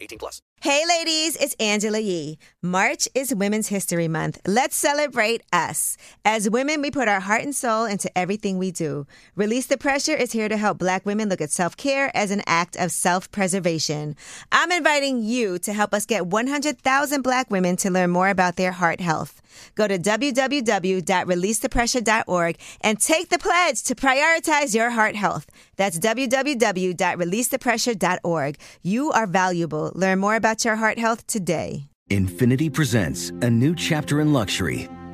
18 plus. Hey, ladies, it's Angela Yee. March is Women's History Month. Let's celebrate us. As women, we put our heart and soul into everything we do. Release the Pressure is here to help Black women look at self care as an act of self preservation. I'm inviting you to help us get 100,000 Black women to learn more about their heart health. Go to www.releasethepressure.org and take the pledge to prioritize your heart health. That's www.releasethepressure.org. You are valuable. Learn more about your heart health today. Infiniti presents a new chapter in luxury,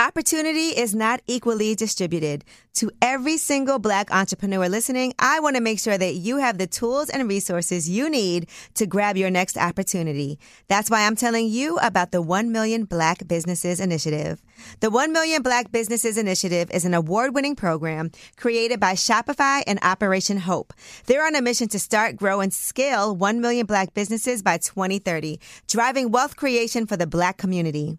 Opportunity is not equally distributed. To every single Black entrepreneur listening, I want to make sure that you have the tools and resources you need to grab your next opportunity. That's why I'm telling you about the 1 Million Black Businesses Initiative. The 1 Million Black Businesses Initiative is an award winning program created by Shopify and Operation Hope. They're on a mission to start, grow, and scale 1 million Black businesses by 2030, driving wealth creation for the Black community.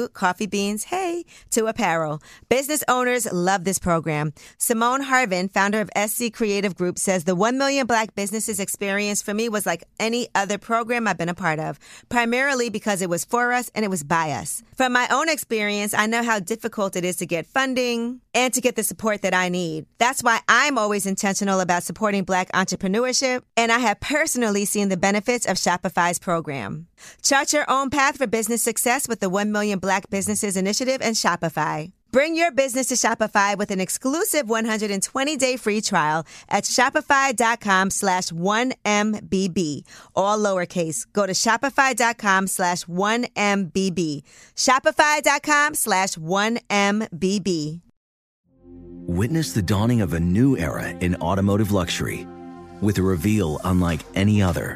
coffee beans, hey, to apparel. Business owners love this program. Simone Harvin, founder of SC Creative Group, says the 1 million black businesses experience for me was like any other program I've been a part of, primarily because it was for us and it was by us. From my own experience, I know how difficult it is to get funding and to get the support that I need. That's why I'm always intentional about supporting black entrepreneurship, and I have personally seen the benefits of Shopify's program. Chart your own path for business success with the 1 Million Black Businesses Initiative and Shopify. Bring your business to Shopify with an exclusive 120-day free trial at shopify.com slash 1MBB. All lowercase. Go to shopify.com slash 1MBB. Shopify.com slash 1MBB. Witness the dawning of a new era in automotive luxury with a reveal unlike any other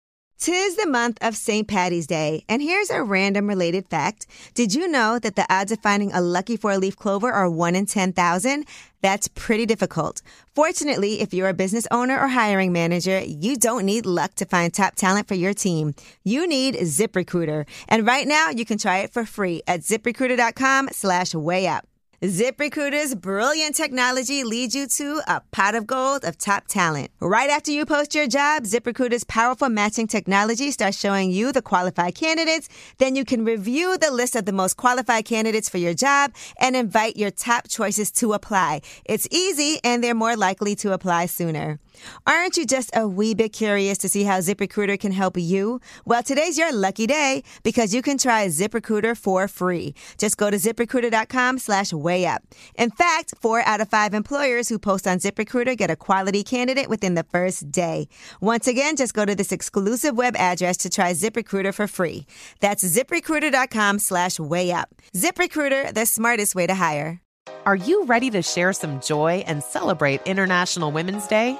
Tis the month of St. Patty's Day, and here's a random related fact. Did you know that the odds of finding a lucky four leaf clover are 1 in 10,000? That's pretty difficult. Fortunately, if you're a business owner or hiring manager, you don't need luck to find top talent for your team. You need ZipRecruiter. And right now, you can try it for free at ziprecruiter.com slash way up. ZipRecruiter's brilliant technology leads you to a pot of gold of top talent. Right after you post your job, ZipRecruiter's powerful matching technology starts showing you the qualified candidates. Then you can review the list of the most qualified candidates for your job and invite your top choices to apply. It's easy and they're more likely to apply sooner. Aren't you just a wee bit curious to see how ZipRecruiter can help you? Well, today's your lucky day because you can try ZipRecruiter for free. Just go to ziprecruiter.com slash way up. In fact, four out of five employers who post on ZipRecruiter get a quality candidate within the first day. Once again, just go to this exclusive web address to try ZipRecruiter for free. That's ziprecruiter.com slash way up. ZipRecruiter, the smartest way to hire. Are you ready to share some joy and celebrate International Women's Day?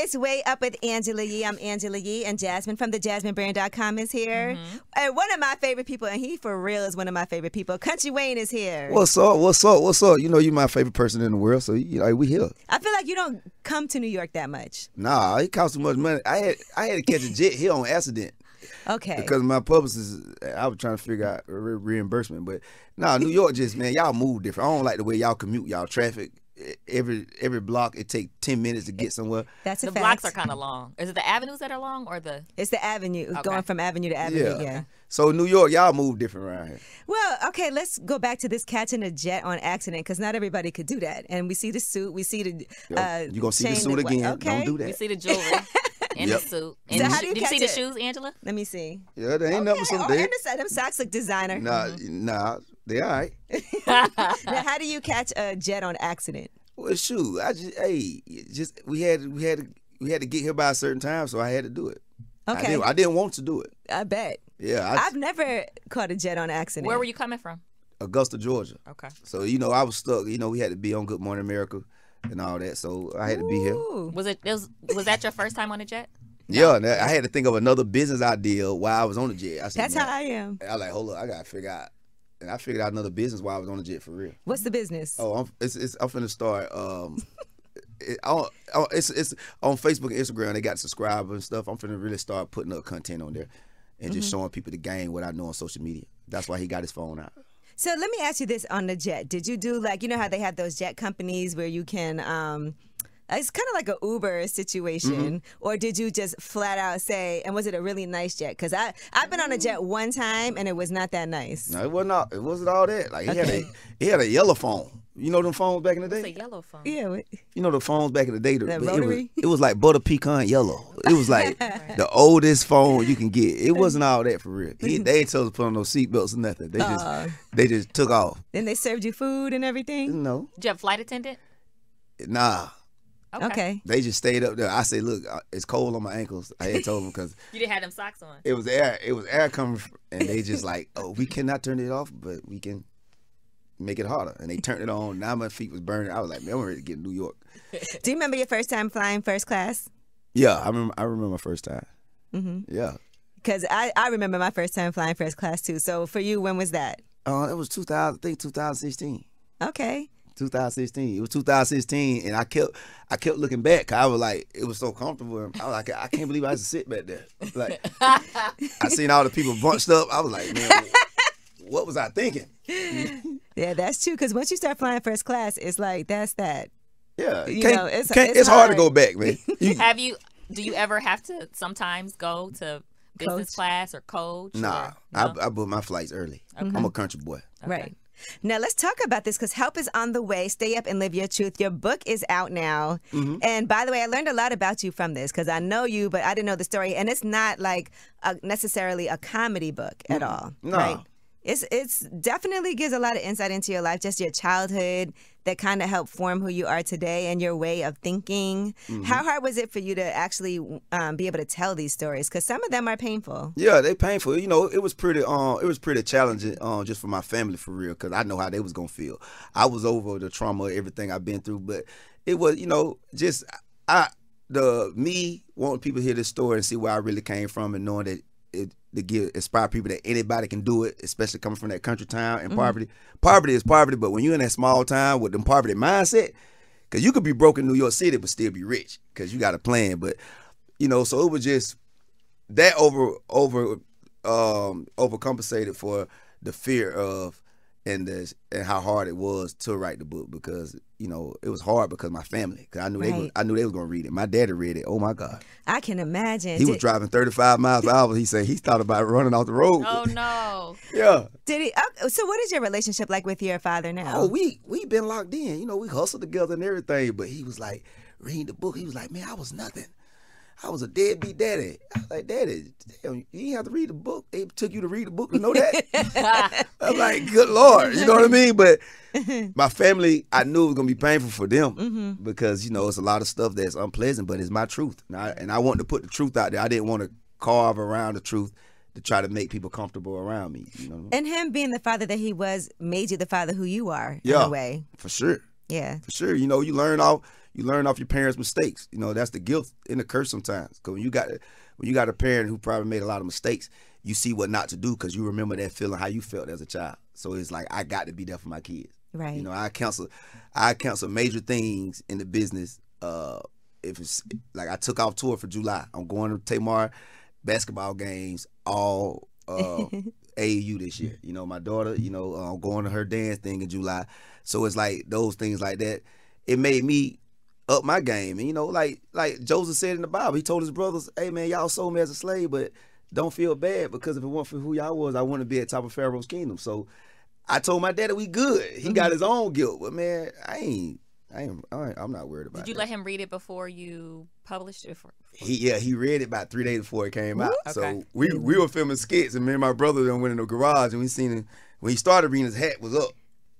It's Way Up with Angela Yee. I'm Angela Yee, and Jasmine from the JasmineBrand.com is here. Mm-hmm. And one of my favorite people, and he for real is one of my favorite people. Kountry Wayne is here. What's up? What's up? What's up? You know you're my favorite person in the world, so you know we here. I feel like you don't come to New York that much. Nah, it costs too much money. I had I had to catch a jet here on accident Okay. because my publicist. I was trying to figure out re- reimbursement, but nah, New York just man, y'all move different. I don't like the way y'all commute, y'all traffic. Every every block it take ten minutes to get somewhere. That's a The fact. blocks are kind of long. Is it the avenues that are long or the? It's the avenue, going from avenue to avenue. Yeah. Yeah. So New York, y'all move different around here. Well, okay, let's go back to this catching a jet on accident because not everybody could do that. And we see the suit, we see the. Uh, you gonna see the suit again? Okay. Don't do that. You see the jewelry and Yep. the suit. So how do you did you see catch the shoes, Angela? Let me see. Yeah, there ain't nothing Okay, some oh, there. and the, them socks look designer. Nah, nah, they all right. Now, how do you catch a jet on accident? Well, shoot, I just hey, just we had we had to, we had to get here by a certain time, so I had to do it. I Okay. didn't, I didn't want to do it. I bet. Yeah, I, I've never caught a jet on accident. Where were you coming from? Augusta, Georgia. Okay. So you know, I was stuck. You know, we had to be on Good Morning America and all that, so I had to be here. Was it? it was, was that your first time on a jet? Yeah, and I had to think of another business idea while I was on the jet. I said, That's man, how I am. I like, hold up, I gotta figure out, and I figured out another business while I was on the jet for real. What's the business? Oh, I'm, it's, it's, I'm finna start. Um, it, I don't- I don't- it's, it's on Facebook and Instagram. They got subscribers and stuff. I'm finna really start putting up content on there and just showing people the game what I know on social media. That's why he got his phone out. So let me ask you this on the jet. Did you do like you know how they have those jet companies where you can um it's kind of like a Uber situation, Mm-hmm. or did you just flat out say? And was it a really nice jet? Because I I've been on a jet one time and it was not that nice. No, it wasn't all, it wasn't all that. Like he had a he had a yellow phone. You know them phones back in the It's a yellow phone. Yeah. what- You know the phones back in the day. The but it, was, rotary? it was like butter pecan yellow. It was like the oldest phone you can get. It wasn't all that for real. He, they ain't told us to put on no seatbelts or nothing. They just Aw. they just took off. Then they served you food and everything. No, Did you have flight attendant? nah. Okay. Okay. They just stayed up there. I said, look, uh, it's cold on my ankles. I had told them because You didn't have them socks on. it was air. It was air coming, f- and they just like, oh, we cannot turn it off, but we can make it harder. And they turned it on. Now my feet was burning. I was like, man, I'm ready to get to New York. Do you remember your first time flying first class? Yeah, I remember. I remember my first time. Mm-hmm. Yeah. Because I, I remember my first time flying first class too. So for you, when was that? Uh, it was 2000. I think 2016. Okay. 2016. It was 2016, and I kept I kept looking back. I was like, it was so comfortable. I was like, I can't believe I had to sit back there. Like, I seen all the people bunched up. I was like, man, what was I thinking? Yeah, that's true. Because once you start flying first class, it's like that's that. Yeah, You can't- know, it's- can't- it's it's hard to go back, man. You- Have you? Do you ever have to sometimes go to business Coach? class or coach? nah, or, no? I, I booked my flights early. I'm a country boy. Right. Now let's talk about this because help is on the way. Stay up and live your truth. Your book is out now. Mm-hmm. And by the way, I learned a lot about you from this because I know you, but I didn't know the story. And it's not like a, necessarily a comedy book at all, No. right? It's it's definitely gives a lot of insight into your life, just your childhood that kind of helped form who you are today and your way of thinking. Mm-hmm. How hard was it for you to actually um, be able to tell these stories? Because some of them are painful. Yeah, they painful. You know, it was pretty. Um, it was pretty challenging. Um, just for my family for real, because I know how they was gonna feel. I was over the trauma, everything I've been through, but it was, you know, just I the me wanting people to hear this story and see where I really came from, and knowing that it to give inspire people that anybody can do it, especially coming from that country town and poverty. Poverty is poverty, but when you're in that small town with them poverty mindset, because you could be broke in New York City but still be rich because you got a plan. But you know, so it was just that over over um overcompensated for the fear of and the and how hard it was to write the book because you know it was hard because my family because I knew they was, Right. I knew they was gonna read it. My daddy read it. Oh my god, I can imagine. he was driving 35 miles an hour. He said he thought about running off the road. Oh no. Yeah. Did he? oh, so, what is your relationship like with your father now? Oh, we we been locked in. You know, we hustled together and everything. But he was like, reading the book. He was like, man, I was nothing. I was a deadbeat daddy. I was like, daddy, damn, you didn't have to read the book. They took you to read the book to know that. I'm like, good lord, you know what I mean? But my family, I knew it was gonna be painful for them mm-hmm. because you know it's a lot of stuff that's unpleasant, but it's my truth, and I, and I wanted to put the truth out there. I didn't want to carve around the truth to try to make people comfortable around me. You know? And him being the father that he was made you the father who you are in Yeah. a way. for sure. Yeah. For sure, you know, you learn off you learn off your parents' mistakes. You know, that's the guilt and the curse sometimes. Because when you got when you got a parent who probably made a lot of mistakes, you see what not to do because you remember that feeling how you felt as a child. So it's like I got to be there for my kids. Right. You know, I counsel I counsel major things in the business. Uh, if it's like I took off tour for July, I'm going to Tamar basketball games all uh, AAU this year. You know, my daughter, you know, uh, I'm going to her dance thing in July. So it's like those things like that. It made me up my game. And you know, like like Joseph said in the Bible, he told his brothers, "Hey man, y'all sold me as a slave, but don't feel bad because if it weren't for who y'all was, I wouldn't be at top of Pharaoh's kingdom." So I told my daddy we good. He got mm-hmm. his own guilt, but man, I ain't. I ain't, I ain't I'm not worried about it. Did you that. let him read it before you published it? For, He yeah, he read it about three days before it came out. Okay. So we we were filming skits, and me and my brother then went in the garage, and we seen him when he started reading. His hat was up.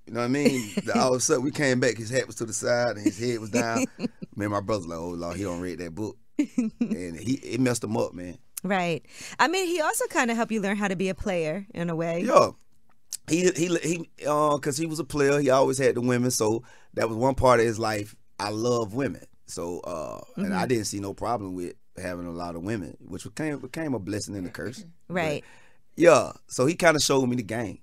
You know what I mean? All of a sudden, we came back. His hat was to the side, and his head was down. me and my brother's like, "Oh Lord, he don't read that book," and he it messed him up, man. Right. I mean, he also kind of helped you learn how to be a player in a way. Yeah. He he he uh cuz he was a player, he always had the women, so that was one part of his life. I love women. So uh and I didn't see no problem with having a lot of women, which became became a blessing and a curse. Right. Yeah. So he kind of showed me the game.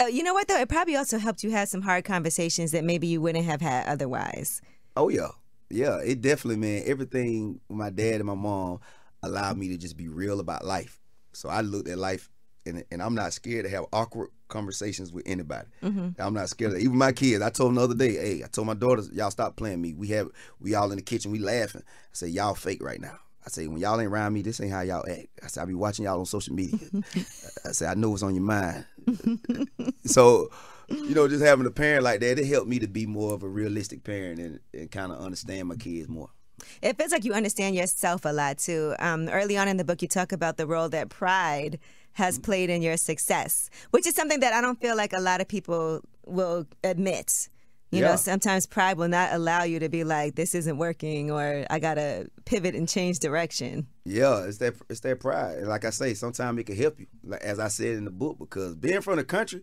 Uh, you know what, though? It probably also helped you have some hard conversations that maybe you wouldn't have had otherwise. Oh yeah. Yeah, it definitely man, everything my dad and my mom allowed me to just be real about life. So I looked at life and and I'm not scared to have awkward conversations with anybody. I'm not scared of even my kids. I told them the other day, hey, I told my daughters, y'all stop playing me. We have we all in the kitchen, we laughing. I said, y'all fake right now. I say, when y'all ain't around me, this ain't how y'all act. I said, I be watching y'all on social media. I say, I know what's on your mind. so you know, just having a parent like that, it helped me to be more of a realistic parent and, and kind of understand my kids more. It feels like you understand yourself a lot too. Um, early on in the book, you talk about the role that pride has played in your success, which is something that I don't feel like a lot of people will admit. You know, sometimes pride will not allow you to be like, this isn't working, or I got to pivot and change direction. Yeah, it's that it's that pride. And like I say, sometimes it can help you. Like as I said in the book, because being from the country,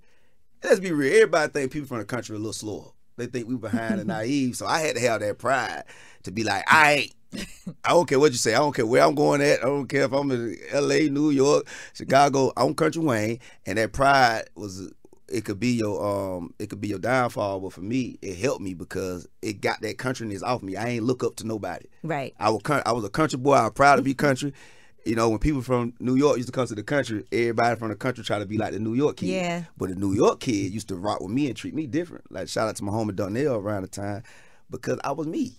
let's be real, everybody think people from the country are a little slower. They think we behind and naive. So I had to have that pride to be like, I ain't. I don't care what you say. I don't care where I'm going at. I don't care if I'm in L.A., New York, Chicago. I'm Kountry Wayne, and that pride was. It could be your um, it could be your downfall, but for me, it helped me because it got that countryness off me. I ain't look up to nobody. Right. I was I was a country boy. I was proud to be country. You know, when people from New York used to come to the country, everybody from the country try to be like the New York kid. Yeah. But the New York kid used to rock with me and treat me different. Like shout out to my homie Donnell around the time because I was me.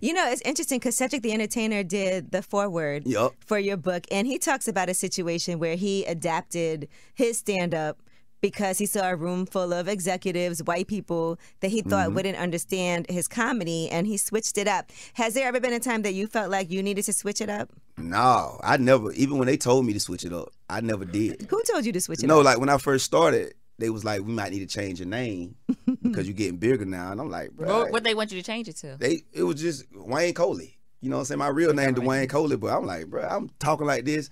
You know, it's interesting because Cedric the Entertainer did the foreword Yup. for your book, and he talks about a situation where he adapted his stand up because he saw a room full of executives, white people that he thought Mm-hmm. wouldn't understand his comedy, and he switched it up. Has there ever been a time that you felt like you needed to switch it up? No, I never. Even when they told me to switch it up, I never did. Who told you to switch it up? No, up? like when I first started, they was like, "We might need to change your name because you're getting bigger now." And I'm like, "Bro, What, what they want you to change it to? they it was just Wayne Coley. You know what I'm saying? My real name Dwayne Coley, but I'm like, bro, I'm talking like this.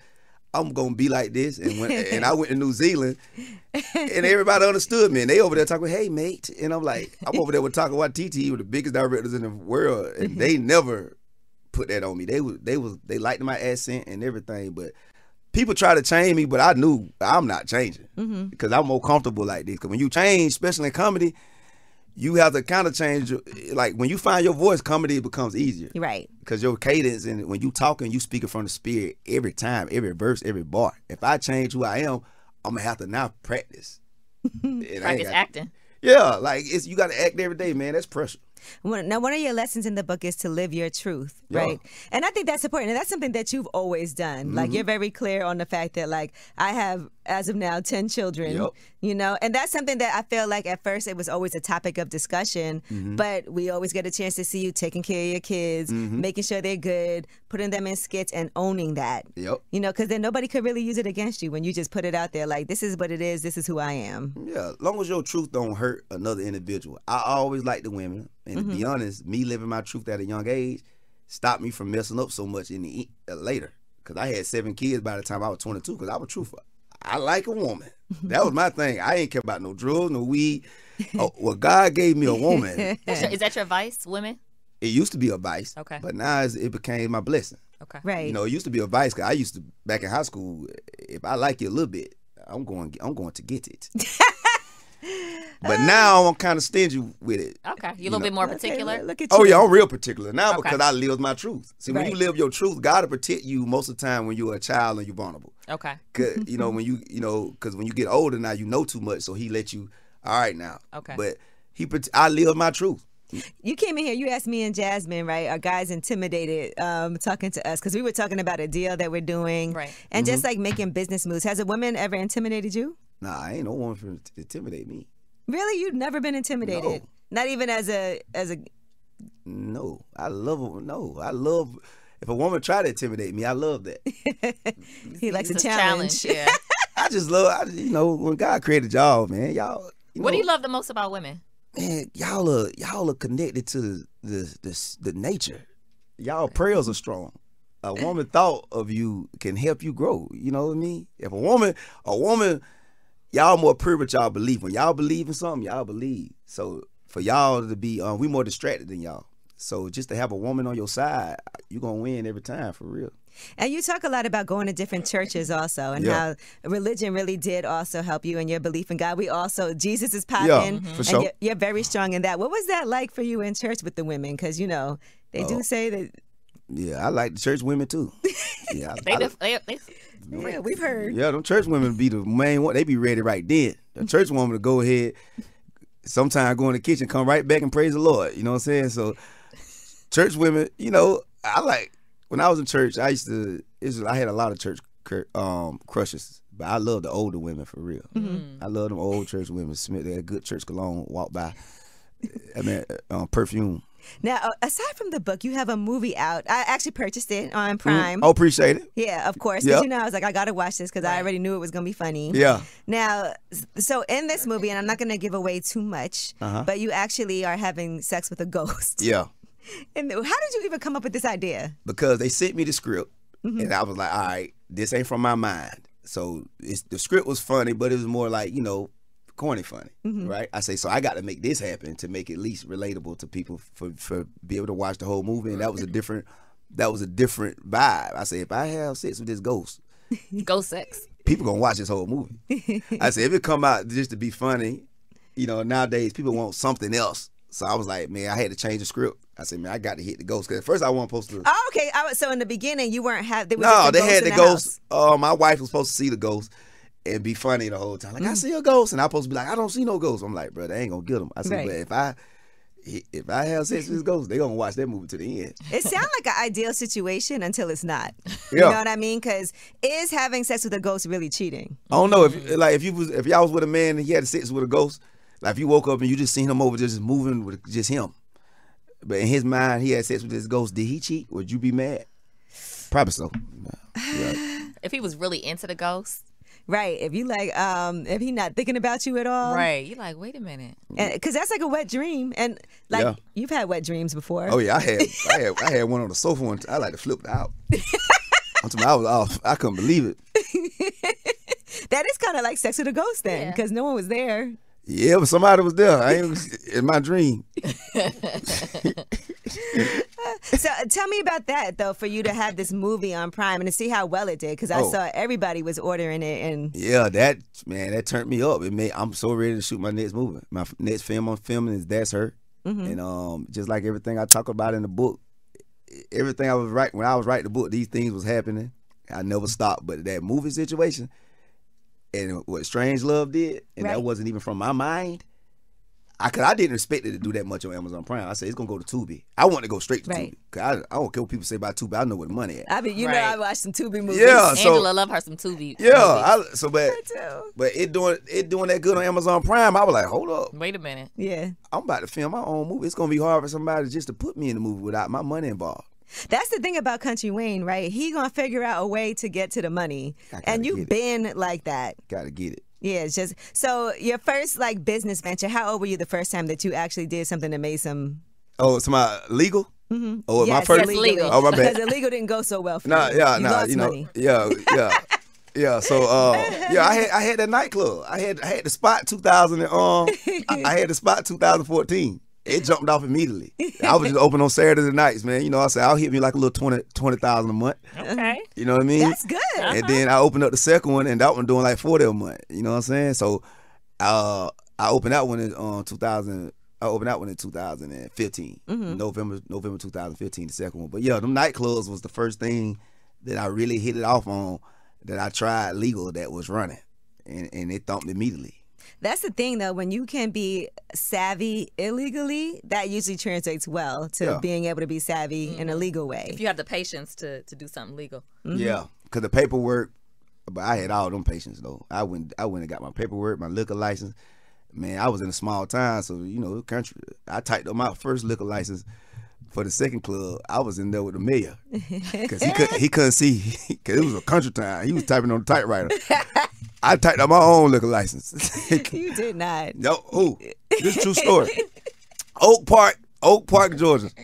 I'm gonna be like this. And when and I went to New Zealand and everybody understood me. And they over there talking, hey mate. And I'm like, I'm over there with Taika Waititi, with the biggest directors in the world. And mm-hmm. they never put that on me. They was they was they liked my accent and everything, but people try to change me, but I knew I'm not changing mm-hmm. because I'm more comfortable like this. Because when you change, especially in comedy, you have to kind of change. Like when you find your voice, comedy becomes easier right. because your cadence and when you talking, you speaking from the spirit every time, every verse, every bar. If I change who I am, I'm gonna have to now practice. Practice got- acting. Yeah, like it's you got to act every day, man. That's pressure. Now, one of your lessons in the book is to live your truth, Yeah. right? And I think that's important. And that's something that you've always done. Like, Mm-hmm. you're very clear on the fact that, like, I have, as of now, 10 children, Yep. you know? And that's something that I feel like at first it was always a topic of discussion, Mm-hmm. but we always get a chance to see you taking care of your kids, Mm-hmm. making sure they're good, putting them in skits, and owning that. Yep. You know, because then nobody could really use it against you when you just put it out there, like, this is what it is, this is who I am. Yeah, as long as your truth don't hurt another individual. I always like the women, and to be honest, me living my truth at a young age stopped me from messing up so much in the uh, later. Cause I had seven kids by the time I was 22. Cause I was truthful. I like a woman. Mm-hmm. That was my thing. I ain't care about no drugs, no weed. Oh, well, God gave me a woman. That's your- is that your vice, women? It used to be a vice. Okay. But now it's, it became my blessing. Okay. Right. You know, it used to be a vice. Cause I used to back in high school. If I like you a little bit, I'm going. I'm going to get it. but now I'm kind of stingy with it. Okay. you're a little bit more particular. look- look at you. Oh yeah, I'm real particular now Okay. because I live my truth. See, when you live your truth, God will protect you most of the time when you're a child and you're vulnerable. Okay. 'Cause, you know when you you know because when you get older now you know too much, so He let you. All right now. Okay. But He, prote- I live my truth. You came in here. You asked me and Jasmine, right? Are guys intimidated um, talking to us because we were talking about a deal that we're doing, Right. And Mm-hmm. just like making business moves. Has a woman ever intimidated you? Nah, I ain't no woman for to intimidate me. Really, you've never been intimidated? No. Not even as a as a. No, I love no, I love. If a woman try to intimidate me, I love that. He likes a It's a challenge. Yeah. I just love, I, you know, when God created y'all, man, y'all. You what do you love the most about women? man, y'all are y'all are connected to the the the, the nature. Y'all prayers are strong. A woman thought of you can help you grow. You know what I mean? If a woman, a woman, y'all more pure with y'all belief. When y'all believe in something, y'all believe. So for y'all to be, um, we more distracted than y'all. So just to have a woman on your side, you gonna win every time for real. And you talk a lot about going to different churches also, and Yeah. how religion really did also help you in your belief in God. We also Jesus is popping, Yeah, for and sure. you're, you're very strong in that. What was that like for you in church with the women? Because you know they Oh. do say that. Yeah, I like the church women too. Yeah, I- They, I- def- they, they Yeah, we've heard. Yeah, them church women be the main one. They be ready right then. The church woman to go ahead, sometime go in the kitchen, come right back and praise the Lord. You know what I'm saying? So, church women, you know, I like when I was in church. I used to. It was, I had a lot of church um, crushes. But I love the older women for real. Mm-hmm. I love them old church women. Smith, they had good church cologne. Walk by. I mean, um, perfume. Now, uh, aside from the book, you have a movie out. I actually purchased it on Prime. Oh, appreciate it. Yeah, of course. Yep. you know, I was like, I gotta watch this because I already knew it was gonna be funny. Yeah. Now, so in this movie, and I'm not gonna give away too much, but you actually are having sex with a ghost. Uh-huh. Yeah. And how did you even come up with this idea? because they sent me the script Mm-hmm. and I was like, all right, this ain't from my mind. So it's, the script was funny, but it was more like, you know, corny funny, Mm-hmm. right? I say, so I got to make this happen to make it at least relatable to people for, for be able to watch the whole movie. And that was a different, that was a different vibe. I say, if I have sex with this ghost, Ghost sex. people gonna watch this whole movie. I say if it come out just to be funny, you know, nowadays people want something else. So I was like, man, I had to change the script. I said, man, I got to hit the ghost because at first I wasn't supposed to. Oh, okay. I was, so in the beginning, you weren't have. Was No, they had the the ghost. Uh, my wife was supposed to see the ghost and be funny the whole time. Like, Mm. I see a ghost, and I'm supposed to be like, I don't see no ghost. I'm like, bro, they ain't gonna get them. I said, Right. but if I if I have sex with this ghost, they gonna watch that movie to the end. It sounds like an ideal situation until it's not. Yeah. You know what I mean? Because is having sex with a ghost really cheating? I don't know if like if you was if y'all was with a man and he had sex with a ghost, like if you woke up and you just seen him over just moving with just him, but in his mind he had sex with this ghost, did he cheat? Would you be mad? Probably so. Yeah. If he was really into the ghost, Right. If you like, um, if he not thinking about you at all, right? You like, wait a minute. Because that's like a wet dream, and like Yeah. you've had wet dreams before. Oh yeah, I had I had I had one on the sofa one. I like to flip it out. I'm talking about I was off. I couldn't believe it. That is kind of like sex with a ghost then, because no one was there. Yeah, but somebody was there. I ain't in my dream. so tell me about that though, for you to have this movie on Prime and to see how well it did, because I Oh. saw everybody was ordering it, and Yeah, that man, that turned me up. It made I'm so ready to shoot my next movie. My next film I'm filming is That's Her, and um, just like everything I talk about in the book, everything I was writing when I was writing the book, these things was happening. I never stopped, but that movie situation and what Strange Love did, and Right. that wasn't even from my mind. I cause I didn't expect it to do that much on Amazon Prime. I said it's gonna go to Tubi. I want to go straight to Right. Tubi. Cause I, I don't care what people say about Tubi. I know where the money at. I mean, you know, I watched some Tubi movies. Yeah, so Angela love her some Tubi. yeah, movies. I, so but too. but it doing it doing that good on Amazon Prime. I was like, hold up, Wait a minute. Yeah, I'm about to film my own movie. It's gonna be hard for somebody just to put me in the movie without my money involved. that's the thing about Kountry Wayne, right? He gonna figure out a way to get to the money, and you've been like that. Got to get it. Yeah, it's just so your first like business venture. How old were you the first time that you actually did something that made some? Oh, it's my legal. Mm-hmm. Oh, my first. illegally. legal. Oh, my bad. Because illegal didn't go so well for Nah, you. yeah, you nah, lost you know, money. yeah, yeah, yeah. So, uh, yeah, I had I had that nightclub. I had I had the spot 2000. And, um, I, I had the spot 2014. It jumped off immediately. I was just open on Saturdays nights, man. You know, I said I'll hit me like a little 20 20,000 a month. Okay. You know what I mean? That's good. And then I opened up the second one, and that one doing like forty a month. You know what I'm saying? So, uh, I opened that one in um 2000. I opened that one in 2015, November November 2015, the second one. But yeah, them nightclubs was the first thing that I really hit it off on that I tried legal that was running, and and it thumped immediately. That's the thing, though. When you can be savvy illegally, that usually translates well to Yeah. being able to be savvy in a mm-hmm. legal way. If you have the patience to to do something legal. Mm-hmm. Yeah, cause the paperwork, but I had all them patients though. I went, I went and got my paperwork, my liquor license. Man, I was in a small town, so you know, the country. I typed up my first liquor license for the second club. I was in there with the mayor, cause he couldn't, he couldn't see, cause it was a country town. He was typing on the typewriter. I typed up my own liquor license. you did not. no, who? This true story. Oak Park, Oak Park, Georgia.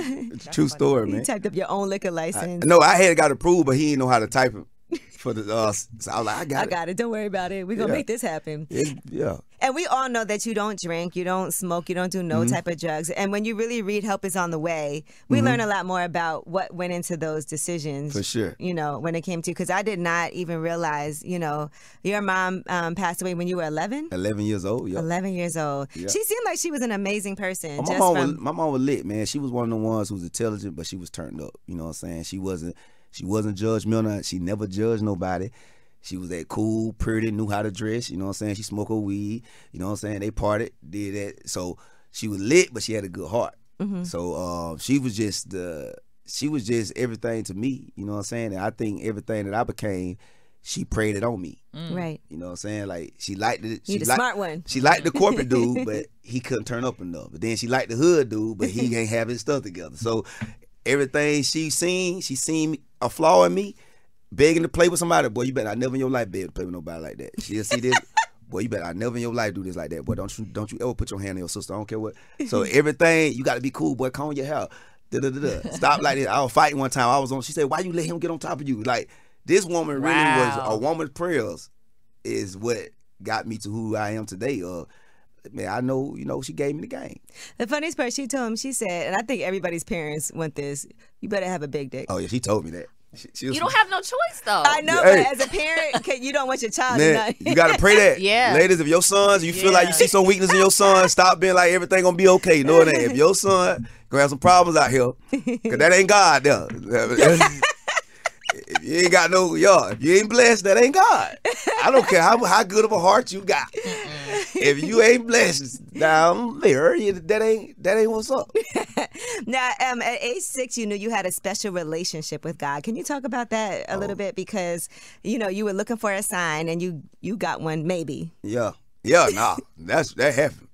It's a true story, man. You typed up your own liquor license. No, I had got approved, but he didn't know how to type it for the. Uh, so I was like, I got I it. I got it. Don't worry about it. We're gonna Yeah. make this happen. It- yeah, And we all know that you don't drink, you don't smoke, you don't do no type of drugs. And when you really read Help is on the Way, we learn a lot more about what went into those decisions. For sure. You know, when it came to, because I did not even realize, you know, your mom um, passed away when you were 11? eleven years old. Yeah. 11 years old. Yeah. She seemed like she was an amazing person. Oh, my mom from, was my mom was lit, man. She was one of the ones who was intelligent, but she was turned up. You know what I'm saying? She wasn't she wasn't judgmental. She never judged nobody. She was that cool, pretty, knew how to dress. You know what I'm saying? She smoked her weed. You know what I'm saying? They partied, did that. So she was lit, but she had a good heart. So um, she was just the she was just everything to me. You know what I'm saying? And I think everything that I became she prayed it on me. Right. You know what I'm saying? Like she liked it. She You the liked- smart one. She liked the corporate dude, but he couldn't turn up enough. But then she liked the hood dude, but he ain't have his stuff together. So everything she seen, she seen a flaw in me, begging to play with somebody. Boy, you better I never in your life beg to play with nobody like that. She'll see this. Boy, you better I never in your life do this like that. Boy, don't you don't you ever put your hand on your sister. I don't care what. So everything you got to be cool, boy. Comb your hair. Da, da, da, da. Stop like this. I was fighting one time. I was on. She said, "Why you let him get on top of you?" Like this woman really was a woman's prayers is what got me to who I am today. Uh, man, I know you know she gave me the game. The funniest part, she told him, she said, and I think everybody's parents want this. You better have a big dick. Oh yeah, she told me that. She, she was- You don't have no choice though. I know, Hey. but as a parent, can- you don't want your child to Man, not. you gotta pray that. Yeah. Ladies, if your sons, you feel like you see some weakness in your son, stop being like everything gonna be okay. No, it ain't. If your son gonna have some problems out here, cause that ain't God there. you ain't got no y'all, if you ain't blessed, that ain't God. I don't care how how good of a heart you got. if you ain't blessed down there, you- that ain't that ain't what's up. Now, um, at age six, you knew you had a special relationship with God. Can you talk about that a Oh. little bit? Because you know you were looking for a sign, and you you got one, maybe. Yeah. Yeah, nah. That's that happened.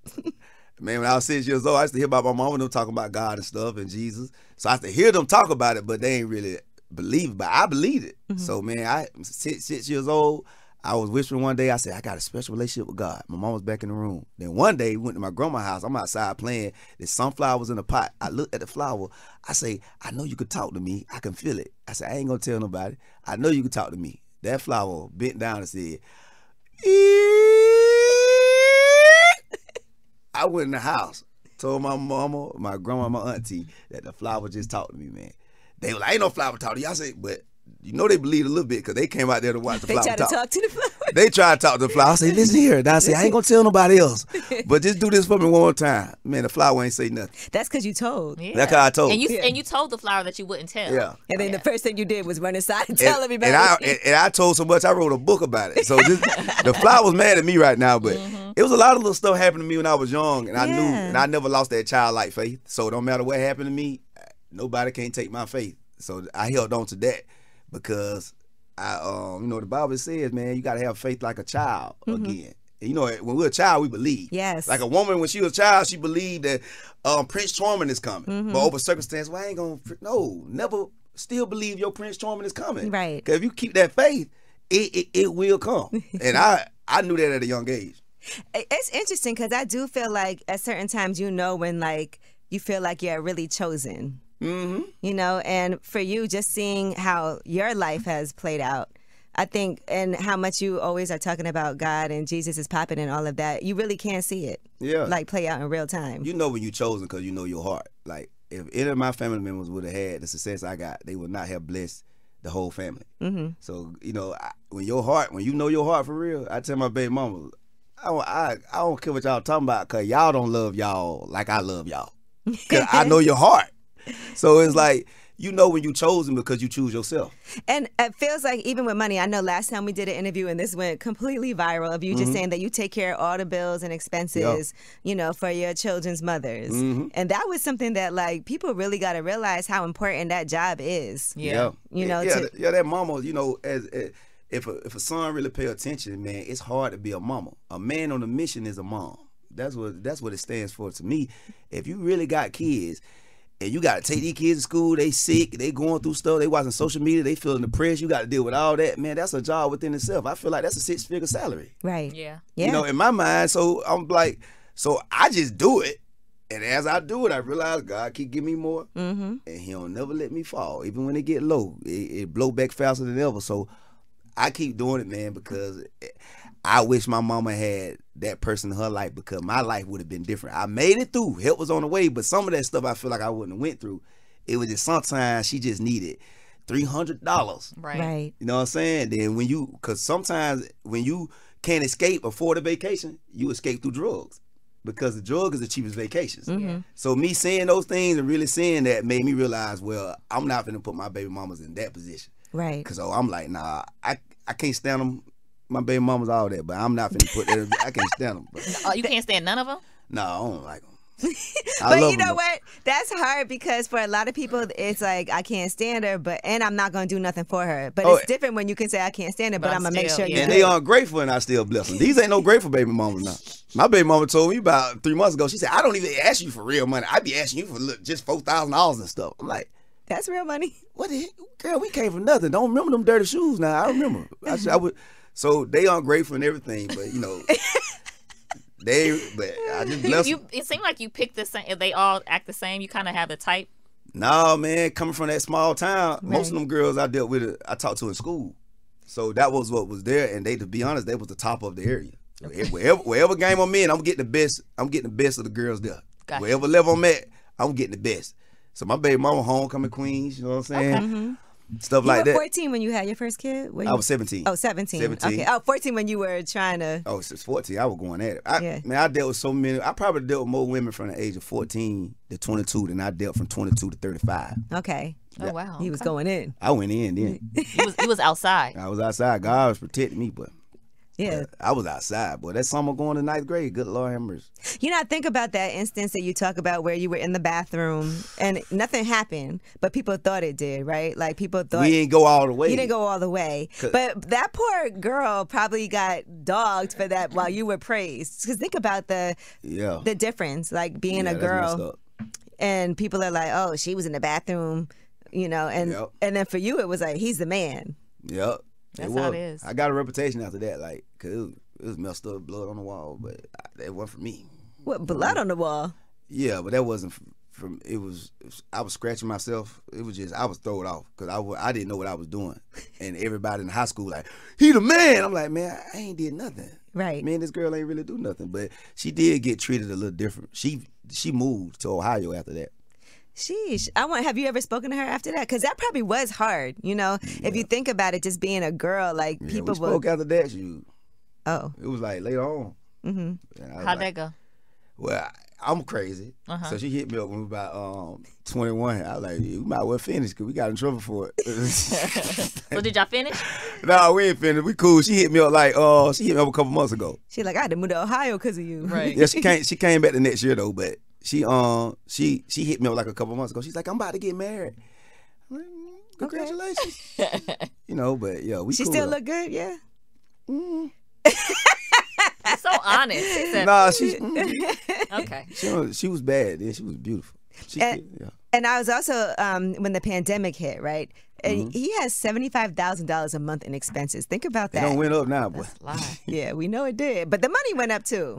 Man, when I was six years old, I used to hear about my mom and them talking about God and stuff and Jesus. So I used to hear them talk about it, but they ain't really believe. But I believed it. Mm-hmm. So man, I six six years old. I was whispering one day. I said, I got a special relationship with God. My mom was back in the room. Then one day, we went to my grandma's house. I'm outside playing. There's sunflowers in the pot. I looked at the flower. I say, I know you could talk to me. I can feel it. I said, I ain't gonna tell nobody. I know you can talk to me. That flower bent down and said, I went in the house, told my mama, my grandma, my auntie that the flower just talked to me, man. They were like, ain't no flower talk you. I said, but you know they believed a little bit because they came out there to watch the flower. They flower tried to talk. talk to the flower. They tried to talk to the flower. I say, listen here. And I say, I ain't gonna tell nobody else. But just do this for me one more time. Man, the flower ain't say nothing. That's because you told. Yeah. That's how I told. And you Yeah. and you told the flower that you wouldn't tell. yeah. And then the first thing you did was run inside and tell and, everybody. And I and, and I told so much I wrote a book about it. So this, the flower was mad at me right now, but mm-hmm. it was a lot of little stuff happened to me when I was young, and I knew, and I never lost that childlike faith. So no matter what happened to me, nobody can't take my faith. So I held on to that because I, um, you know, the Bible says, man, you got to have faith like a child again. And, you know, when we're a child, we believe. Yes. Like a woman, when she was a child, she believed that um, Prince Charming is coming. But over circumstance, well, I ain't gonna. No, never. Still believe your Prince Charming is coming. Right. Because if you keep that faith, it, it it will come. and I I knew that at a young age. It's interesting because I do feel like at certain times you know when like you feel like you're really chosen. Mm-hmm. You know, and for you, just seeing how your life has played out, I think, and how much you always are talking about God and Jesus is popping and all of that, you really can't see it. Yeah. Like play out in real time. You know when you chosen because you know your heart. Like if any of my family members would have had the success I got, they would not have blessed the whole family. Mm-hmm. So you know I, when your heart, when you know your heart for real, I tell my baby mama, I don't, I, I don't care what y'all talking about because y'all don't love y'all like I love y'all. Because I know your heart. So it's like you know when you chosen because you choose yourself. And it feels like even with money, I know last time we did an interview and this went completely viral of you just mm-hmm. saying that you take care of all the bills and expenses, you know, for your children's mothers. Mm-hmm. And that was something that like people really got to realize how important that job is. Yeah. You know, yeah, to- th- yeah, that mama, you know, as, as if a, if a son really pay attention, man, it's hard to be a mama. A man on a mission is a mom. That's what that's what it stands for to me. If you really got kids and you got to take these kids to school, they sick, they going through stuff, they watching social media, they feeling the depressed, you got to deal with all that, man. That's a job within itself. I feel like that's a six figure salary. Right. Yeah. Yeah. You know, in my mind, so I'm like, so I just do it. And as I do it, I realize God keep giving me more, mm-hmm. and He don't never let me fall. Even when it get low, it, it blow back faster than ever. So I keep doing it, man, because I wish my mama had that person in her life because my life would have been different. I made it through, help was on the way, but some of that stuff I feel like I wouldn't have went through. It was just sometimes she just needed three hundred dollars. Right. Right. You know what I'm saying? Then when you, because sometimes when you can't escape afford a vacation, you escape through drugs because the drug is the cheapest vacations. Mm-hmm. So me saying those things and really saying that made me realize, well, I'm not gonna put my baby mamas in that position. Right. Cause oh, I'm like, nah, I I can't stand them. My baby mamas all that, but I'm not finna put that. I can't stand them. But Uh, you can't stand none of them. no, I don't like them. I but love you know them. what? That's hard because for a lot of people, it's like I can't stand her, but and I'm not gonna do nothing for her. But Oh, it's different when you can say I can't stand her, but, But I'm I'm gonna make sure yeah. you. And do they it. ungrateful, and I still bless them. These ain't no grateful baby mamas now. My baby mama told me about three months ago. She said, "I don't even ask you for real money. I'd be asking you for look, just four thousand dollars and stuff." I'm like, That's real money. "What the heck? girl? We came from nothing. Don't remember them dirty shoes now. I remember. I, said, I would." So they ungrateful and everything, but you know, they. But I just bless you, them. it seemed like you picked the same. They all act the same. You kind of have the type. No, man, coming from that small town, most of them girls I dealt with, I talked to in school. So that was what was there, and they, to be honest, they was the top of the area. Wherever, wherever game I'm in, I'm getting the best. I'm getting the best of the girls there. Gotcha. Wherever level I'm at, I'm getting the best. So my baby mama homecoming queens, you know what I'm saying? Mm-hmm. Stuff You like were that. 14 when you had your first kid. Were I was 17. Oh, 17. 17. Okay. Oh, 14 when you were trying to. Oh, since 14, I was going at it. I, Yeah. Man, I dealt with so many. I probably dealt with more women from the age of 14 to 22 than I dealt from 22 to 35. Okay. Oh wow. He was okay. going in. I went in then. He was, he was outside. I was outside. God was protecting me, but Yeah. I was outside. Boy, that summer going to ninth grade, good Lord have mercy. You know, I think about that instance that you talk about where you were in the bathroom and nothing happened, but people thought it did, right? Like people thought we didn't go all the way. you didn't go all the way. But that poor girl probably got dogged for that while you were praised. Because think about the Yeah. the difference, like being Yeah, a girl and people are like, oh, she was in the bathroom, you know, and Yep. and then for you it was like he's the man. Yep. That's was. how it is. I got a reputation after that, like, cause it was, it was messed up, blood on the wall, but I, it wasn't for me. What blood on the wall? Yeah, but that wasn't f- from. It was. I was scratching myself. It was just I was thrown off because I, wa- I didn't know what I was doing, and everybody in high school like he the man. I'm like man, I ain't did nothing. Right. Me and this girl ain't really do nothing, but she did get treated a little different. She she moved to Ohio after that. Sheesh. I want. Have you ever spoken to her after that? Because that probably was hard. You know, if you think about it, just being a girl, like Yeah, people we will. spoke after that. You, Oh, it was like later on. mm-hmm. How'd that go? Well, I- I'm crazy. Uh-huh. So she hit me up when we were about um, 21. I was like, we might well finish because we got in trouble for it. well, did y'all finish? no, we ain't finished. We cool. She hit me up like, uh, she hit me up a couple months ago. She like I had to move to Ohio because of you. Right. Yeah, she came. She came back the next year though, but she um she she hit me up like a couple months ago. She's like, I'm about to get married. I'm like, "Mm, Congratulations. you know, but yeah, we. She cool still though. look good. Yeah. You're so honest. He said, Nah, she mm, okay. she was- she was bad. Yeah, she was beautiful. She, And- yeah. And I was also um, when the pandemic hit, right? And Mm-hmm. he has seventy five thousand dollars a month in expenses. Think about It that. don't went up now, boy. That's a lie. yeah, we know it did, but the money went up too.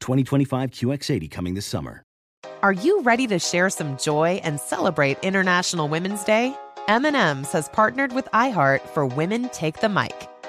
2025 QX80 coming this summer. Are you ready to share some joy and celebrate International Women's Day? M&M's has partnered with iHeart for Women Take the Mic,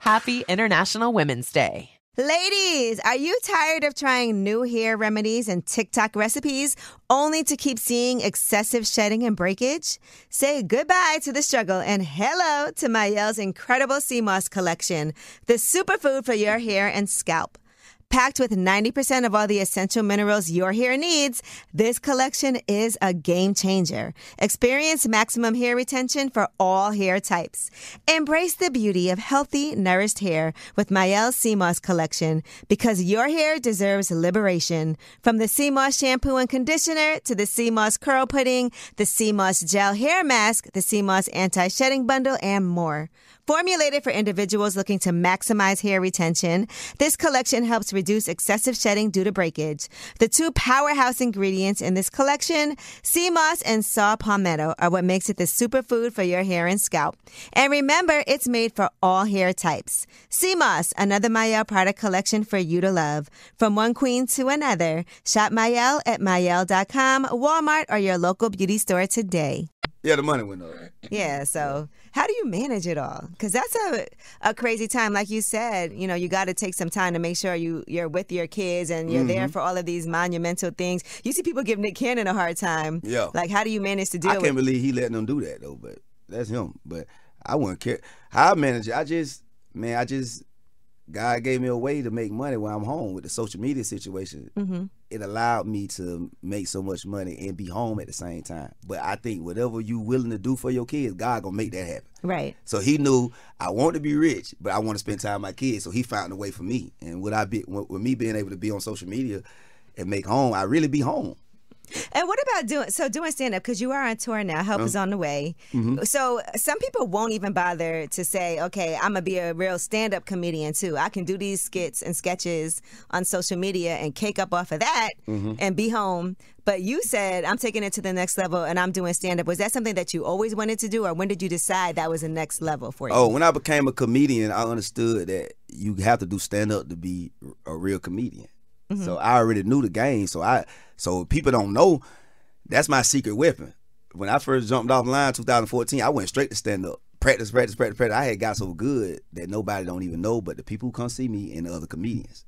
Happy International Women's Day. Ladies, are you tired of trying new hair remedies and TikTok recipes only to keep seeing excessive shedding and breakage? Say goodbye to the struggle and hello to Mielle's incredible sea moss collection, the superfood for your hair and scalp. Packed with 90% of all the essential minerals your hair needs, this collection is a game changer. Experience maximum hair retention for all hair types. Embrace the beauty of healthy, nourished hair with Mielle CMOS collection because your hair deserves liberation. From the sea moss shampoo and conditioner to the sea moss curl pudding, the sea moss gel hair mask, the sea moss anti-shedding bundle, and more. Formulated for individuals looking to maximize hair retention, this collection helps reduce excessive shedding due to breakage. The two powerhouse ingredients in this collection, sea moss and saw palmetto, are what makes it the superfood for your hair and scalp. And remember, it's made for all hair types. Sea moss, another Mielle product collection for you to love. From one queen to another, shop Mielle at Mielle.com, Walmart, or your local beauty store today. Yeah, the money went up. Yeah, so how do you manage it all? Because that's a, a crazy time. Like you said, you know, you got to take some time to make sure you, you're with your kids and you're there Mhm. for all of these monumental things. You see people give Nick Cannon a hard time. Yeah. Like, how do you manage to deal I can't believe he letting them do that though, but that's him. But I wouldn't care. How I manage it, I just man, I just God gave me a way to make money while I'm home with the social media situation. Mm-hmm. It allowed me to make so much money and be home at the same time. But I think whatever you willing to do for your kids, God gonna make that happen. Right. So he knew I want to be rich, but I want to spend time with my kids. So he found a way for me. And with I be with with me being able to be on social media and make home, I really be home. And what about doing so doing stand up because you are on tour now? Help Uh, is on the way. mhm. So some people won't even bother to say, "Okay, I'm gonna be a real stand up comedian too. I can do these skits and sketches on social media and cake up off of that Mhm. and be home." But you said, "I'm taking it to the next level and I'm doing stand up." Was that something that you always wanted to do, or when did you decide that was the next level for you? Oh, when I became a comedian, I understood that you have to do stand up to be a real comedian. Mm-hmm. So I already knew the game. So I so people don't know that's my secret weapon. When I first jumped off line 2014, I went straight to stand up. Practice, practice, practice, practice. I had got so good that nobody don't even know but the people who come see me and the other comedians.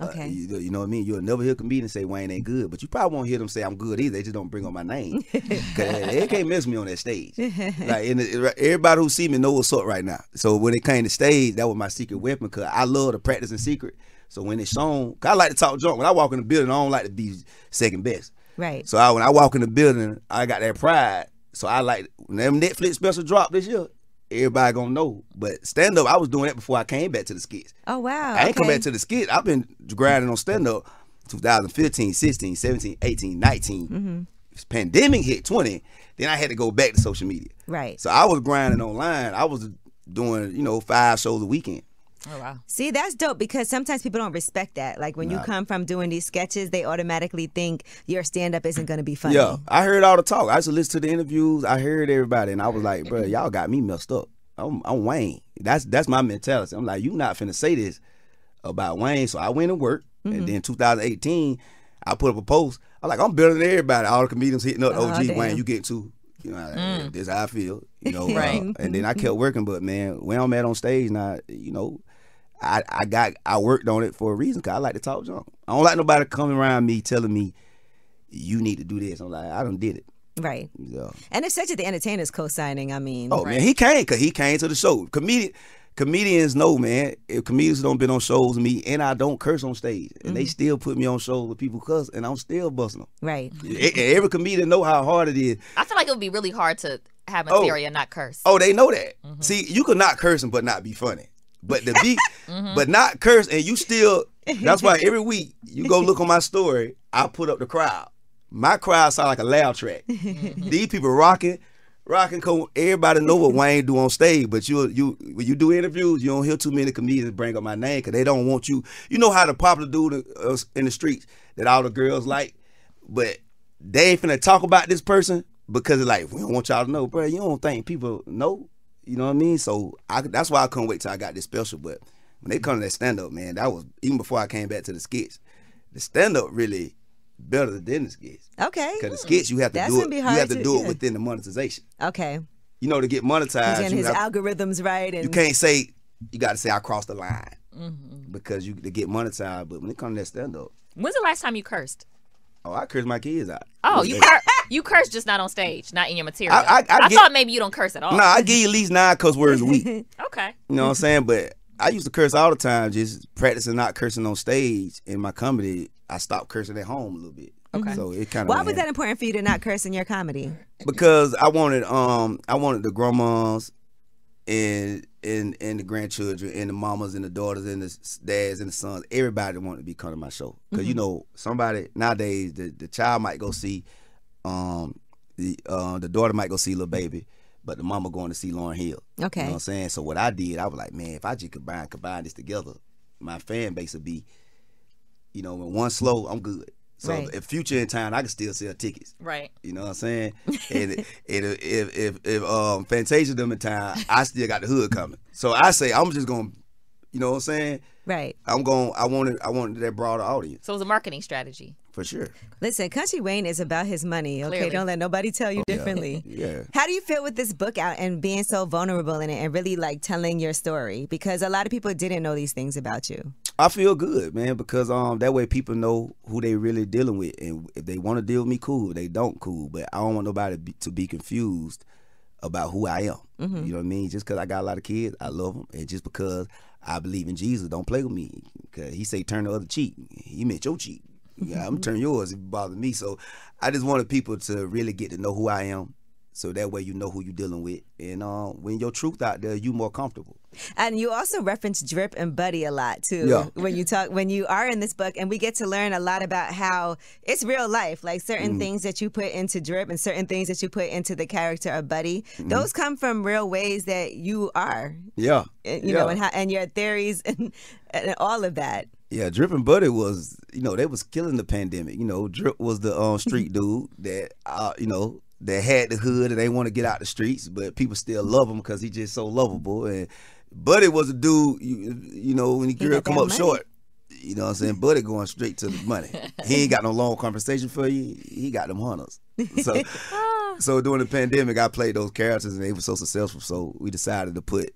Uh, Okay. you, you know what I mean? You'll never hear a comedian say Wayne ain't good, but you probably won't hear them say I'm good either. They just don't bring up my name. Cause they can't mess me on that stage. Like and everybody who see me know what's up right now. So when it came to stage, that was my secret weapon. Cause I love to practice in secret. So when it's shown, 'cause I like to talk junk. When I walk in the building, I don't like to be second best. Right. So I, when I walk in the building, I got that pride. So I like when them Netflix special drop this year. Everybody gonna know. But stand up, I was doing that before I came back to the skits. Oh wow. I ain't come back to the skit. I've been grinding on stand up 2015, 16, 17, 18, 19. Mhm. Pandemic hit 20. Then I had to go back to social media. Right. So I was grinding online. I was doing, you know, five shows a weekend. Oh wow. See, that's dope because sometimes people don't respect that. Like when you come from doing these sketches, they automatically think your stand up isn't going to be funny. Yeah, I heard all the talk. I used to listen to the interviews. I heard everybody, and I was like, bro, y'all got me messed up. I'm, I'm Wayne. That's that's my mentality. I'm like, you not finna say this about Wayne. So I went and worked, Mm-hmm. and then 2018, I put up a post. I'm like, I'm better than everybody. All the comedians hitting up, Oh, OG damn. Wayne, you get to. You know, Mm. this how I feel. You know, Right. uh, and then I kept working, but man, when I'm at on stage now, you know, I I got I worked on it for a reason. Cause I like to talk junk. I don't like nobody coming around me telling me you need to do this. I'm like, I don't did it. Right. Yeah. And if Cedric the Entertainer's co signing, I mean, Oh man, he came because he came to the show. Comedian comedians know, man. If comedians don't been on shows with me, and I don't curse on stage, and they mm-hmm. still put me on shows with people cuss, and I'm still busting them. right. Every comedian know how hard it is. I feel like it would be really hard to have Oh. material and not curse. Oh, they know that. Mm-hmm. See, you could not curse 'em but not be funny. But the be, but not curse, and you still. That's why every week you go look on my story. I put up the crowd. My crowd sound like a loud track. These people rocking, rocking. co- Everybody know what Wayne do on stage, but you you when you do interviews, you don't hear too many comedians bring up my name because they don't want you. You know how the popular dude uh, in the streets that all the girls like, but they ain't finna talk about this person because it's like we don't want y'all to know, bro. You don't think people know? You know what I mean? So I, that's why I couldn't wait till I got this special. But when they come to that stand up, man, that was even before I came back to the skits. The stand up really better than the skits Okay. because the skits you have to That's do it. be You have to to- do yeah. it within the monetization. Okay. You know, to get monetized, getting you, his have- algorithms right. And you can't say you got to say I crossed the line. Mm-hmm. because you to get monetized. But when it comes to that stand up, When's the last time you cursed? oh, I cursed my kids out. Oh, you cur- you curse just not on stage, not in your material. I- I- I get- thought maybe you don't curse at all. Nah, I give you at least nine cuss words a week. Okay. You know what I'm saying? But I used to curse all the time, just practicing not cursing on stage. In my comedy, I stopped cursing at home a little bit. Okay. So it kind of Why was that important for you to not curse in your comedy? because I wanted um I wanted the grandmas and and and the grandchildren and the mamas and the daughters and the dads and the sons everybody wanted to be coming to my show because you know somebody nowadays the, the child might go see um the uh the daughter might go see Lil Baby but the mama going to see Lauryn Hill Okay. you know what I'm saying so what I did I was like man if I just combine combine this together my fan base would be you know when one slow I'm good so Right. if future in time I can still sell tickets Right. you know what I'm saying? and, and if if if um Fantasia them in time, I still got the hood coming. So I say I'm just gonna, you know what I'm saying? Right. I'm going. I wanted. I wanted that broader audience So it was a marketing strategy. For sure. Listen, Kountry Wayne is about his money. Okay, Clearly. don't let nobody tell you differently. Yeah. How do you feel with this book out and being so vulnerable in it and really like telling your story? Because a lot of people didn't know these things about you. I feel good, man, because um that way people know who they really dealing with, and if they want to deal with me, cool. If they don't, cool. But I don't want nobody be, to be confused about who I am. You know what I mean? Just because I got a lot of kids, I love them, and just because I believe in Jesus, don't play with me. Cause He say turn the other cheek. He meant your cheek. Yeah, I'm turn yours if it bothers me. So I just wanted people to really get to know who I am. So that way you know who you're dealing with, and uh, when your truth out there, you more comfortable. And you also reference Drip and Buddy a lot too Yeah. when you talk when you are in this book and we get to learn a lot about how it's real life like certain Mm-hmm. things that you put into Drip and certain things that you put into the character of Buddy Mm-hmm. those come from real ways that you are Yeah, eh, you yeah. know and how, and your theories and, and all of that Yeah, Drip and Buddy was, you know, they was killing the pandemic. You know, Drip was the um, street dude that, uh, you know, that had the hood and they want to get out the streets, but people still love him because he just so lovable. And Buddy was a dude, you, you know, when the He girl come up money. short, you know what I'm saying? Buddy going straight to the money. he ain't got no long conversation for you. He got them hunters. So, so during the pandemic, I played those characters and they were so successful. So we decided to put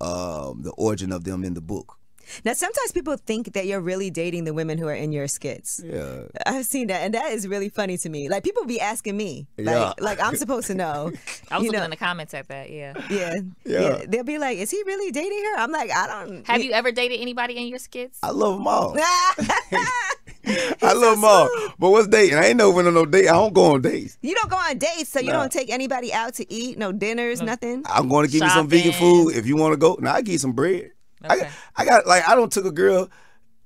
um, the origin of them in the book. Now sometimes people think that you're really dating the women who are in your skits Yeah. I've seen that and that is really funny to me like people be asking me like Yeah. like I'm supposed to know I was you looking know in the comments at that. Yeah. yeah, Yeah. yeah they'll be like is he really dating her I'm like I don't Have you ever dated anybody in your skits? I love them all. I love them all. But what's dating? I ain't never went on no date. I don't go on dates. You don't go on dates, so you Nah. don't take anybody out to eat, no dinners, nothing. I'm going to give you some vegan food if you want to go. Now I give you some bread. I, Okay. got, I got like I don't took a girl.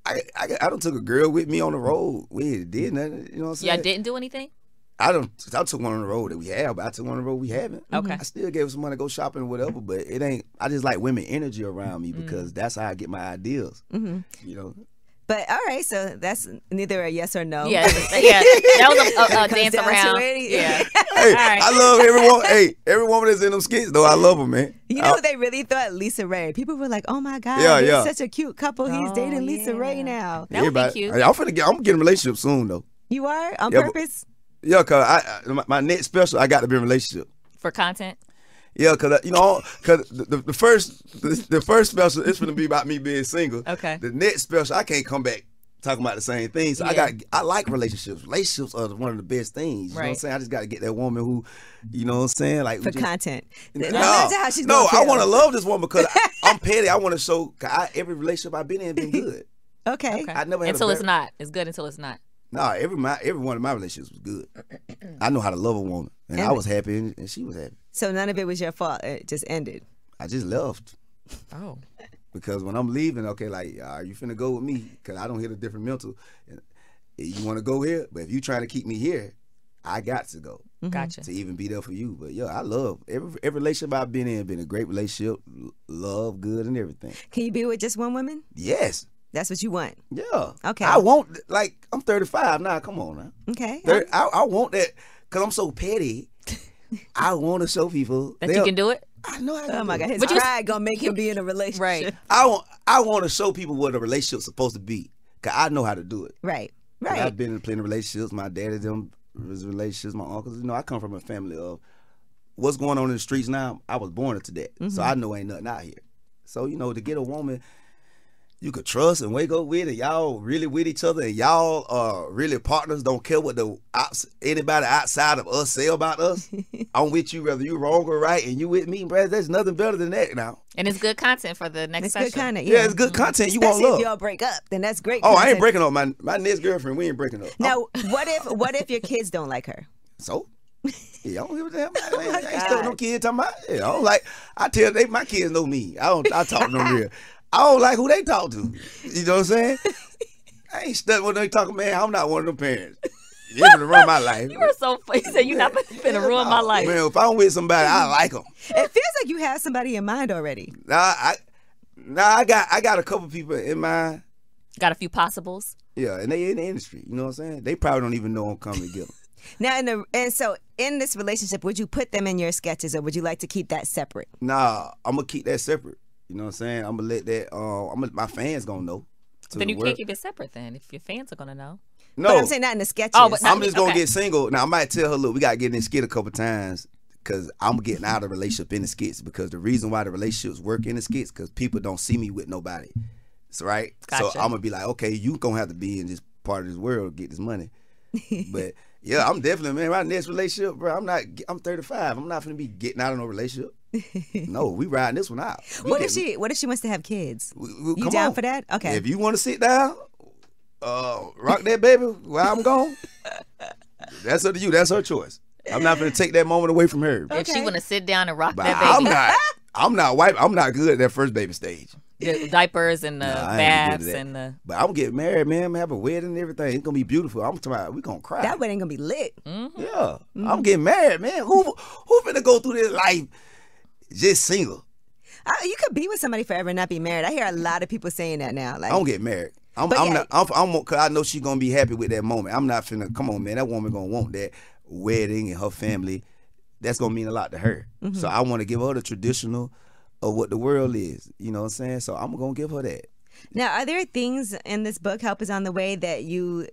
I I, I don't took a girl with me on the road. We did nothing. You know what I'm saying? Y'all didn't do anything? I don't. I took one on the road that we have, but I took one on the road we haven't. Okay. I still gave some money to go shopping or whatever, but it ain't. I just like women energy around me mm-hmm. because that's how I get my ideas. Mm-hmm. You know. But all right, so that's neither a yes or no. Yeah. yeah. That was a, a, a dance around. it. Yeah. Hey, right. I love everyone. hey, every woman that's in them skits though, I love them, man. You know, they really thought Lisa Ray. People were like, "Oh my God, Yeah, they're yeah. such a cute couple. He's Oh, dating Lisa yeah. Ray now." That would be cute. Hey, I'm finna get. I'm getting a relationship soon though. You are on Yeah, but- purpose. Yeah, cause I, I my, my next special, I got to be in a relationship. For content? Yeah, cause I- you know, cause the, the, the first the, the first special is gonna be about me being single. Okay. The next special, I can't come back talking about the same thing. So I got I like relationships. Relationships are one of the best things. You know what I'm saying? I just got to get that woman who, you know what I'm saying, like we For just- content. No, Imagine how she's no, I want to love this woman because I, I'm petty. I want to show I, every relationship I've been in been good. Okay. Okay. I never until it's better- not. It's good until it's not. Nah, every my every one of my relationships was good. I know how to love a woman, and I was happy, and, and she was happy. So none of it was your fault. It just ended. I just left Oh. because when I'm leaving, okay, like, are you finna go with me? Because I don't hit a different mental. And you want to go here, but if you trying to keep me here, I got to go mm-hmm. Gotcha. to even be there for you. But yeah, I love every every relationship I've been in. Been a great relationship, love, good, and everything. Can you be with just one woman? Yes, That's what you want. yeah. Okay. I want like I'm 35 now. Come on now. Okay. Thir- I, I want that because I'm so petty. I want to show people That they'll- you can do it? I know. I oh can Oh my do God, it. his But you- pride gonna make him be in a relationship. Right. I want I want to show people what a relationship's supposed to be. Cause I know how to do it. Right. Right. I've been in plenty of relationships. My daddy them was relationships. My uncles. You know, I come from a family of what's going on in the streets now. I was born into that, so mm-hmm. I know ain't nothing out here. So you know, to get a woman, you could trust and wake up with, and y'all really with each other, and y'all are really partners. Don't care what the outs, anybody outside of us say about us. I'm with you whether you're wrong or right, and you with me, bro. There's nothing better than that now. And it's good content for the next It's session. good content. Yeah, it's good content. You Especially want if love. y'all break up, then that's great. Oh, I ain't breaking up my my next girlfriend. We ain't breaking up. Now, oh. what if what if your kids don't like her? So, yeah, I don't give a damn. Oh I, Oh ain't- I ain't stuck no kid talking about. Yeah, I don't like. I tell they my kids know me. I don't. I talk no real. I don't like who they talk to. You know what I'm saying? I ain't stuck with they talking. Man, I'm not one of them parents. You're gonna run my life. You were so funny. You said you're not finna ruin my life. Man, if I'm with somebody, I like them. It feels like you have somebody in mind already. Nah, I, nah, I got, I got a couple people in mind. Got a few possibles. Yeah, and they in the industry. You know what I'm saying? They probably don't even know I'm coming to get them. Now, in the and so in this relationship, would you put them in your sketches, or would you like to keep that separate? Nah, I'm gonna keep that separate. You know what I'm saying? I'm gonna let that. Uh, I'm gonna, my fans gonna know. to then the you world. can't keep it separate then if your fans are gonna know. No, But I'm saying not in the sketches. Oh, but I'm just gonna okay. get single. Now I might tell her, look, we gotta get in this skit a couple times because I'm getting out of the relationship in the skits because the reason why the relationships work in the skits because people don't see me with nobody. So right. Gotcha. So I'm gonna be like, okay, you gonna have to be in this part of this world to get this money. but yeah, I'm definitely man. My next relationship, bro. I'm not. I'm 35. I'm not gonna be getting out of no relationship. No, we riding this one out. We what if she What if she wants to have kids? we- we- You down on. for that? Okay. If you want to sit down, uh, rock that baby while I'm gone. That's up to you. That's her choice. I'm not gonna take that moment away from her. If she wanna sit down and rock But that I'm not. I'm not white. I'm not good at that first baby stage. the diapers and the Nah, I ain't good baths at and the But I'm getting married, man. I'm have a wedding and everything. It's gonna be beautiful. I'm talking about we gonna cry. that wedding gonna be lit. yeah. I'm getting married, man. Who who finna go through this life just single? Uh, you could be with somebody forever and not be married. I hear a lot of people saying that now. Like, I don't get married. I'm, I'm yeah. not. I'm, I'm. Cause I know she's gonna be happy with that moment. I'm not finna. Come on, man. That woman gonna want that wedding and her family. That's gonna mean a lot to her. Mm-hmm. So I want to give her the traditional of what the world is. You know what I'm saying? So I'm gonna give her that. now, are there things in this book, Help is on the Way, that you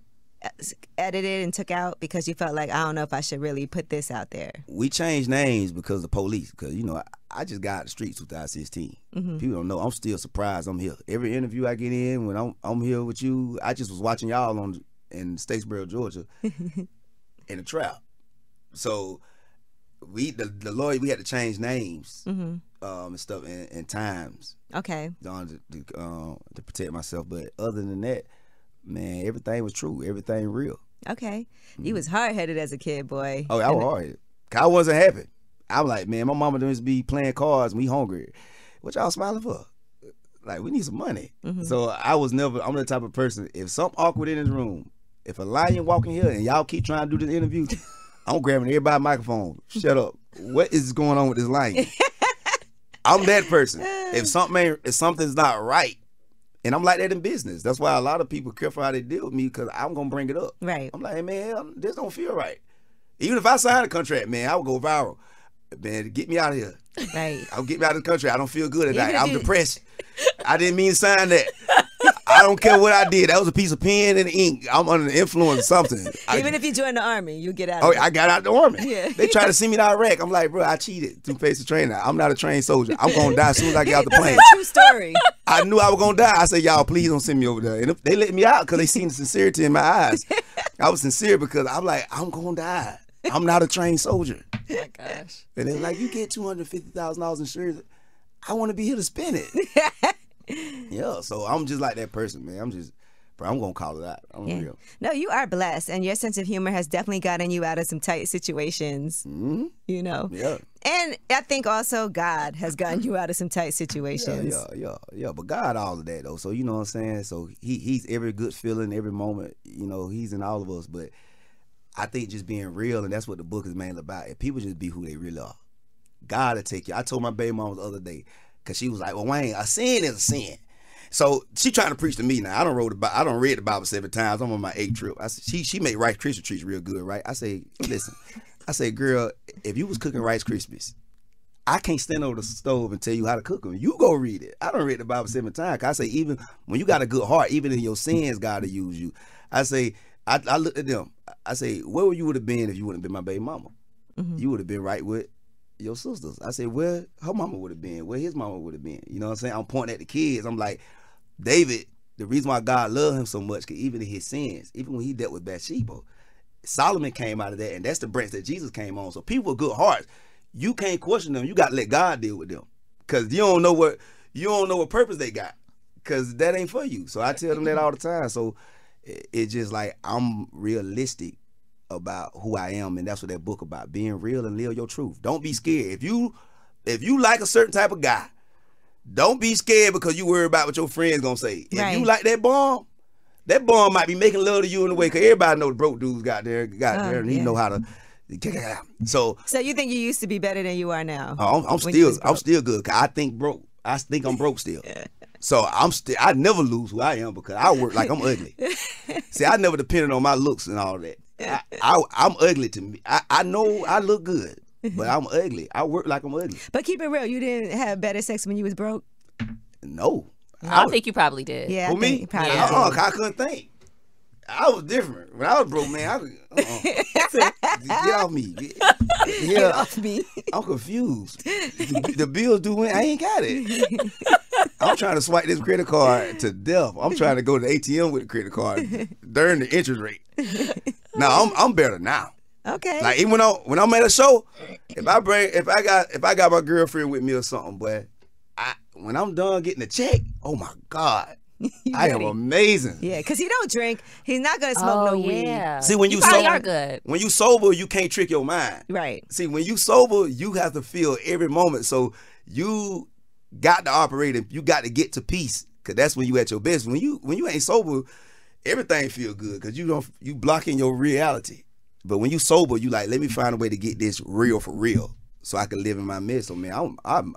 edited and took out because you felt like I don't know if I should really put this out there? We changed names because of the police. Because you know, I, I just got out the streets 2016. Mm-hmm. People don't know. I'm still surprised. I'm here. Every interview I get in, when I'm I'm here with you, I just was watching y'all on in Statesboro, Georgia, in the trap. So we the, the lawyer we had to change names Mm-hmm. um, and stuff and, and times Okay. to, to, um, to protect myself. But other than that, man, everything was true. Everything real. Okay. You mm-hmm. was hard headed as a kid, boy. Oh, I was hard. I wasn't happy. I'm like, man, my mama doesn't be playing cards and we hungry. What y'all smiling for? Like, we need some money. Mm-hmm. So I was never, I'm the type of person, if something awkward in this room, if a lion walk in here and y'all keep trying to do this interview, I'm grabbing everybody microphone. Shut up. What is going on with this lion? I'm that person. If something ain't, if something's not right, and I'm like that in business. That's why a lot of people careful how they deal with me because I'm gonna bring it up. Right. I'm like, hey, man, this don't feel right. Even if I sign a contract, man, I would go viral. Man, get me out of here. Right. I'll get me out of the country. I don't feel good at night. I'm depressed. I didn't mean to sign that. I don't care what I did. That was a piece of pen and ink. I'm under the influence of something. I- Even if you join the army, you get out. Oh. I got out the army. Yeah. They try to send me to Iraq. I'm like, bro, I cheated to face the trainer. I'm not a trained soldier. I'm gonna die as soon as I get out the plane. True story. I knew I was gonna die. I said, y'all, please don't send me over there. And if they let me out because they seen the sincerity in my eyes. I was sincere because I'm like, I'm gonna die. I'm not a trained soldier. oh my gosh. And they're like, you get two hundred fifty thousand dollars insurance. I want to be here to spend it. yeah, so I'm just like that person, man. I'm just, bro. I'm gonna call it out. I'm Yeah. real. No, you are blessed, and your sense of humor has definitely gotten you out of some tight situations. hmm You know. Yeah. And I think also God has gotten you out of some tight situations. yeah, yeah, yeah. But God, all of that though. So you know what I'm saying. So he he's every good feeling, every moment. You know, he's in all of us. But I think just being real, and that's what the book is mainly about. If people just be who they really are, God will take you. I told my baby mama the other day because she was like, "Well, Wayne, a sin is a sin." So she trying to preach to me now. I don't wrote about. I don't read the Bible seven times. I'm on my eighth trip. I said, she she made Rice Krispie treats real good, right? I say, listen, I say, girl, if you was cooking Rice Krispies, I can't stand over the stove and tell you how to cook them. You go read it. I don't read the Bible seven times. I say even when you got a good heart, even in your sins, God will use you. I say I, I looked at them. I say where would you would have been if you wouldn't have been my baby mama? Mm-hmm. You would have been right with your sisters. I said, where her mama would have been, where his mama would have been. You know what I'm saying? I'm pointing at the kids. I'm like, David, the reason why God loved him so much, 'cause even in his sins, even when he dealt with Bathsheba, Solomon came out of that, and that's the branch that Jesus came on. So people with good hearts, you can't question them. You got to let God deal with them, cause you don't know what you don't know what purpose they got, cause that ain't for you. So I tell them that all the time. So it- it's just like I'm realistic about who I am, and that's what that book about: being real and live your truth. Don't be scared. If you if you like a certain type of guy, don't be scared because you worry about what your friends gonna say. If you like that bomb, that bomb might be making love to you in the way because everybody know the broke dudes got there, got Oh, there, and he know how to. So So you think you used to be better than you are now? uh, I'm, I'm still I'm still good. 'cause I think broke. I think I'm broke still. So I'm still I never lose who I am because I work like I'm ugly. See, I never depended on my looks and all that. I, I I'm ugly to me. I, I know I look good, but I'm ugly. I work like I'm ugly. But keep it real, you didn't have better sex when you was broke. No. I, was- think you probably did. Yeah, For me? think probably Yeah. did. Uh-uh, 'cause I couldn't think. I was different. When I was broke, man, I could, uh-uh. get off me. Get, yeah, Get off me. I'm confused. The, the bills due when I ain't got it. I'm trying to swipe this credit card to death. I'm trying to go to the ATM with the credit card during the interest rate. Now I'm I'm better now. Okay. Like even when I when I'm at a show, if I bring if I got if I got my girlfriend with me or something, but I when I'm done getting the check, oh my God. I am amazing. yeah, because he don't drink. He's not gonna smoke Oh no weed. yeah. See when you, you sober, are good. when you sober, you can't trick your mind. Right. See, when you sober, you have to feel every moment. So you got to operate and you got to get to peace. Cause that's when you at your best. When you when you ain't sober, everything feel good. Cause you don't you blocking your reality. But when you sober, you like, let me find a way to get this real for real. So I can live in my midst. So man, I'm I'm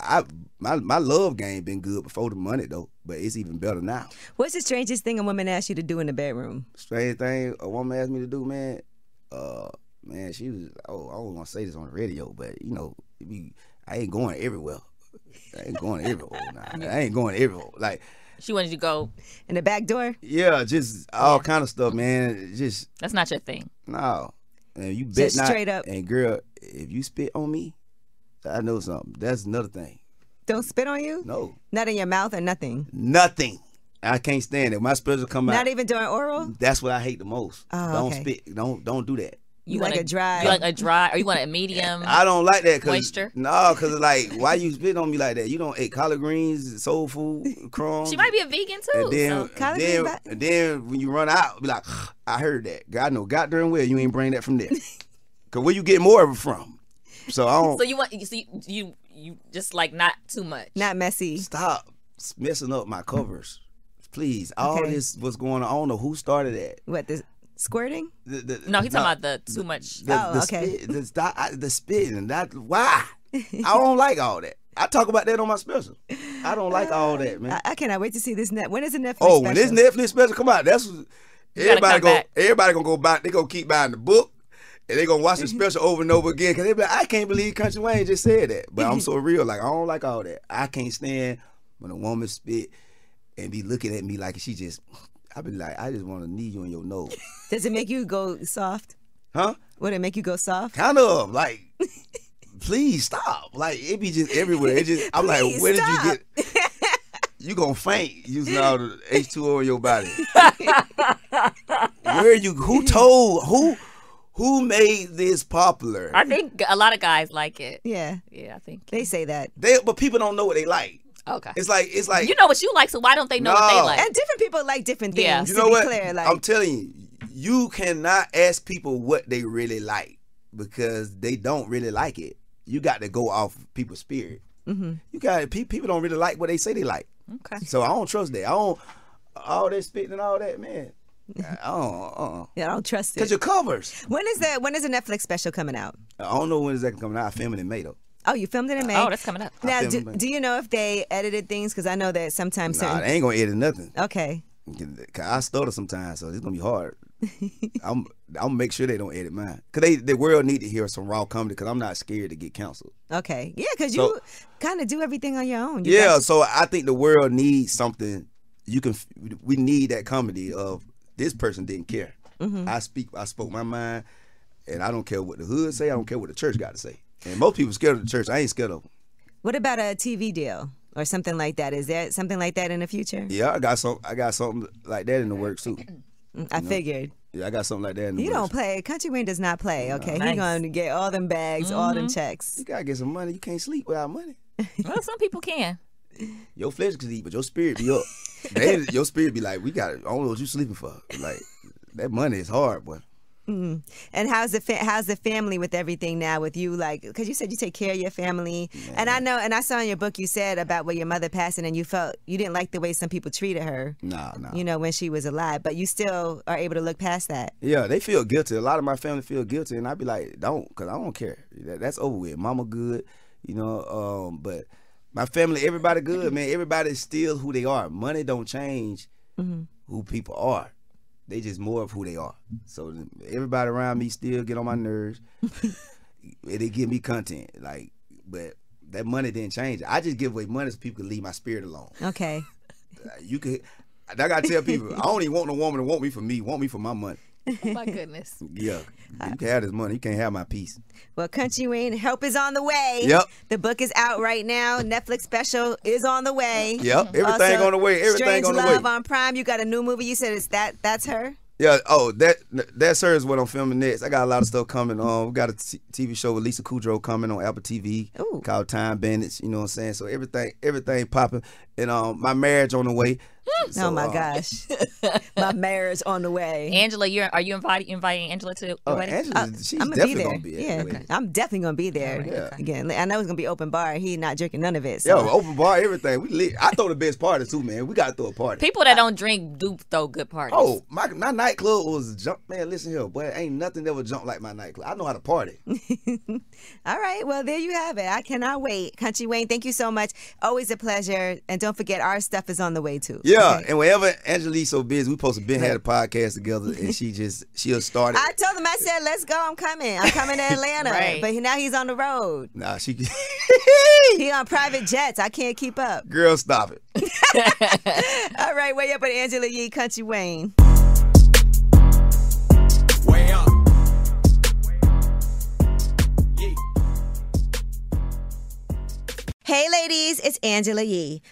I, I my my love game been good before the money though. But it's even better now. What's the strangest thing a woman asked you to do in the bedroom? Strange thing a woman asked me to do, man. Uh, man, she was. Oh, I don't want to say this on the radio, but you know, it be, I ain't going everywhere. I ain't going everywhere. Nah, I ain't going everywhere. Like, She wanted you to go. In the back door? yeah, just all kind of stuff, man. Just That's not your thing. no. And you bet Just not. straight up. And girl, if you spit on me, I know something. That's another thing. Don't spit on you? No, Not in your mouth or nothing. nothing. I can't stand it. My spirits come out. Not even during oral? That's what I hate the most. Oh, don't okay. spit. Don't don't do that. You like want a dry- You like a dry, or you want a medium? I don't like that. Cause, Moisture? No, because like, why you spit on me like that? You don't eat collard greens, soul food, crumbs. she might be a vegan too. And then, so. and collard then, greens, and then when you run out, be like, I heard that. God know, God darn well you ain't bring that from there. Cause where you get more of it from? So I don't So you want you see you you just like not too much. Not messy. stop messing up my covers, please. All Okay. this what's going on. I don't know who started that. What, the squirting? The, the, no, he's no, talking about the too much. the, Oh, the okay. Spit, the, stop, I, the spitting. That why? I don't like all that. I talk about that on my special. I don't like all that, man. I, I cannot wait to see this. Net. When is the Netflix Oh, when this? Netflix special come out, that's everybody come go. back. Everybody gonna go buy. They gonna keep buying the book, and they gonna watch the mm-hmm. special over and over again. Cause they be like, I can't believe Kountry Wayne just said that. But I'm mm-hmm. so real. Like I don't like all that. I can't stand when a woman spit and be looking at me like she just. I be like, I just want to knee you in your nose, Does it make you go soft? huh? Would it make you go soft? Kind of like. Please stop. Like it be just everywhere. It just I'm Please like, where did you get you gonna faint using all the H2O in your body. Where you who told who who made this popular? I think a lot of guys like it. Yeah, Yeah, I think. they say that. They but people don't know what they like. Okay. It's like it's like you know what you like, so why don't they know what they like? And different people like different things. Yeah. you know be what? clear, like I'm telling you, you cannot ask people what they really like because they don't really like it. You got to go off people's spirit. Mm-hmm. You got people don't really like what they say they like. Okay. So I don't trust that. I don't all that spitting and all that, man. I don't. Uh. yeah, I don't trust it. Cause it. your covers. When is that? when is the Netflix special coming out? I don't know when is that coming out. I film it in May though. Oh, you filmed it in May. Oh, that's coming up. Now, I do, filmed it. do you know if they edited things? Because I know that sometimes Nah, certain. they ain't gonna edit nothing. okay. Cause I stutter sometimes, so it's gonna be hard. I'm I'm gonna make sure they don't edit mine. Cause they the world need to hear some raw comedy. Cause I'm not scared to get canceled. Okay. Yeah, because So- you kind of do everything on your own. You yeah, got- so I think the world needs something. You can. We need that comedy of this person didn't care. Mm-hmm. I speak. I spoke my mind, and I don't care what the hood say. I don't care what the church got to say. And most people scared of the church. I ain't scared of them. What about a TV deal? or something like that. Is that something like that in the future? Yeah, I got some. I got something like that in the works too. I figured. Yeah, I got something like that in the You works. don't play. Kountry Wayne does not play. Okay, he Nice. going to get all them bags, all them checks. You gotta get some money. You can't sleep without money. Well, some people can. Your flesh can sleep, but your spirit be up. They- your spirit be like, we got. I don't know what you sleeping for. Like that money is hard, boy. And how's the fa- how's the family with everything now? With you, like, because you said you take care of your family, and I know, and I saw in your book you said about where your mother passing, and you felt you didn't like the way some people treated her. Nah, nah. You know, when she was alive, but you still are able to look past that. Yeah, they feel guilty. A lot of my family feel guilty, and I'd be like, don't, cause I don't care. That, that's over with. Mama good, you know. Um, but my family, everybody good, man. Everybody's still who they are. Money don't change mm-hmm. who people are. They just more of who they are. So everybody around me still get on my nerves. they give me content, like, but that money didn't change. I just give away money so people can leave my spirit alone. Okay. You could. I gotta tell people, I don't even want no woman to want me for me. Want me for my money. Oh my goodness. Yeah, you can have this money. You can't have my peace. Well, Kountry Wayne, help is on the way. Yep. The book is out right now. Netflix special is on the way. Yep, everything on the way, everything Strange on the Love way. on Prime. You got a new movie. You said it's that. That's her. Yeah. Oh, that that sir is what I'm filming next. I got a lot of stuff coming. Um, we got a t- TV show with Lisa Kudrow coming on Apple TV Ooh. called Time Bandits. You know what I'm saying? So everything everything popping, and um, my marriage on the way. So, oh my uh, gosh, my marriage on the way. Angela, you're are you inviting inviting Angela to Oh, wedding? Angela, she's I'm gonna be there. gonna be. at yeah, the. I'm definitely gonna be there. Yeah. Again, I know it's gonna be open bar. He not drinking none of it. So. Yo, open bar, everything. We lit. I throw the best party too, man. We gotta throw a party. People that don't drink do throw good parties. Oh, my my nightclub was jump. Man, listen here, boy. Ain't nothing that would jump like my nightclub. I know how to party. All right, well there you have it. I cannot wait. Kountry Wayne, thank you so much. Always a pleasure. And don't forget, our stuff is on the way too. Yeah, okay? and whenever Angela Yee so busy, we supposed to been had a podcast together, and she just she'll start it. I told him, I said, let's go. I'm coming. I'm coming to Atlanta. Right. But now he's on the road. nah, she He on private jets. I can't keep up. girl, stop it. All right, way up with Angela Yee, Kountry Wayne. Way up. Hey, ladies, it's Angela Yee.